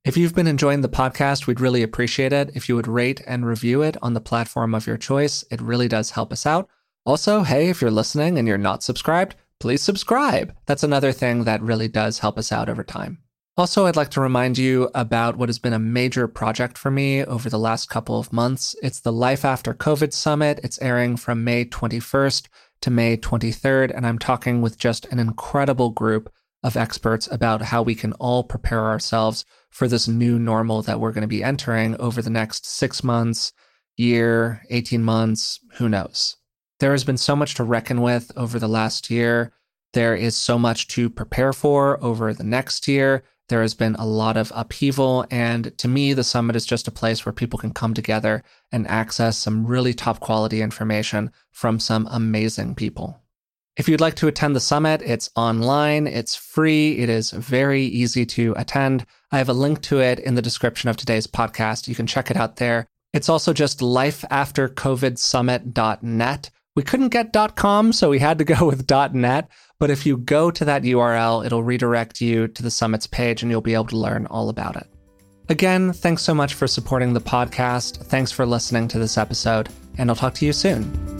If you've been enjoying the podcast, we'd really appreciate it if you would rate and review it on the platform of your choice. It really does help us out. Also, hey, if you're listening and you're not subscribed, please subscribe. That's another thing that really does help us out over time. Also, I'd like to remind you about what has been a major project for me over the last couple of months. It's the Life After COVID Summit. It's airing from May 21st to May 23rd, and I'm talking with just an incredible group of experts about how we can all prepare ourselves for this new normal that we're going to be entering over the next six months, year, 18 months, who knows. There has been so much to reckon with over the last year. There is so much to prepare for over the next year. There has been a lot of upheaval. And to me, the summit is just a place where people can come together and access some really top quality information from some amazing people. If you'd like to attend the summit, it's online, it's free, it is very easy to attend. I have a link to it in the description of today's podcast. You can check it out there. It's also just lifeaftercovidsummit.net. We couldn't get .com, so we had to go with .net. But if you go to that URL, it'll redirect you to the summit's page and you'll be able to learn all about it. Again, thanks so much for supporting the podcast. Thanks for listening to this episode, and I'll talk to you soon.